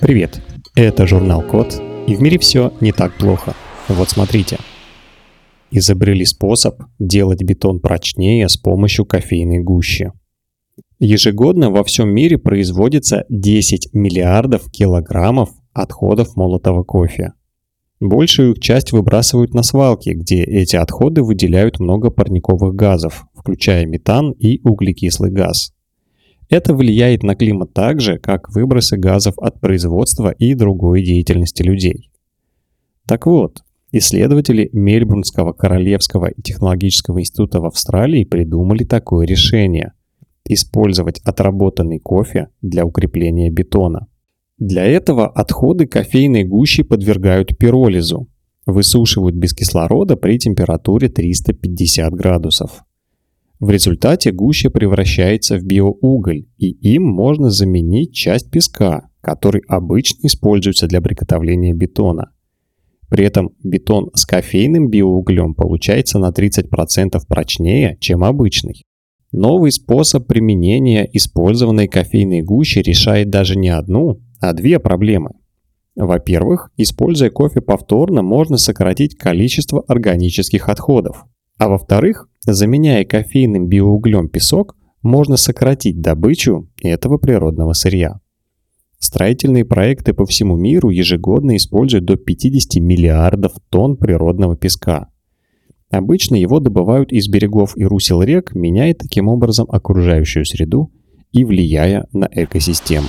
Привет, это журнал Код, и в мире все не так плохо. Вот смотрите. Изобрели способ делать бетон прочнее с помощью кофейной гущи. Ежегодно во всем мире производится 10 миллиардов килограммов отходов молотого кофе. Большую их часть выбрасывают на свалки, где эти отходы выделяют много парниковых газов, включая метан и углекислый газ. Это влияет на климат так же, как выбросы газов от производства и другой деятельности людей. Так вот, исследователи Мельбурнского Королевского технологического института в Австралии придумали такое решение – использовать отработанный кофе для укрепления бетона. Для этого отходы кофейной гущи подвергают пиролизу, высушивают без кислорода при температуре 350 градусов. В результате гуща превращается в биоуголь, и им можно заменить часть песка, который обычно используется для приготовления бетона. При этом бетон с кофейным биоуглем получается на 30% прочнее, чем обычный. Новый способ применения использованной кофейной гущи решает даже не одну, а две проблемы. Во-первых, используя кофе повторно, можно сократить количество органических отходов. А во-вторых, заменяя кофейным биоуглем песок, можно сократить добычу этого природного сырья. Строительные проекты по всему миру ежегодно используют до 50 миллиардов тонн природного песка. Обычно его добывают из берегов и русел рек, меняя таким образом окружающую среду и влияя на экосистему.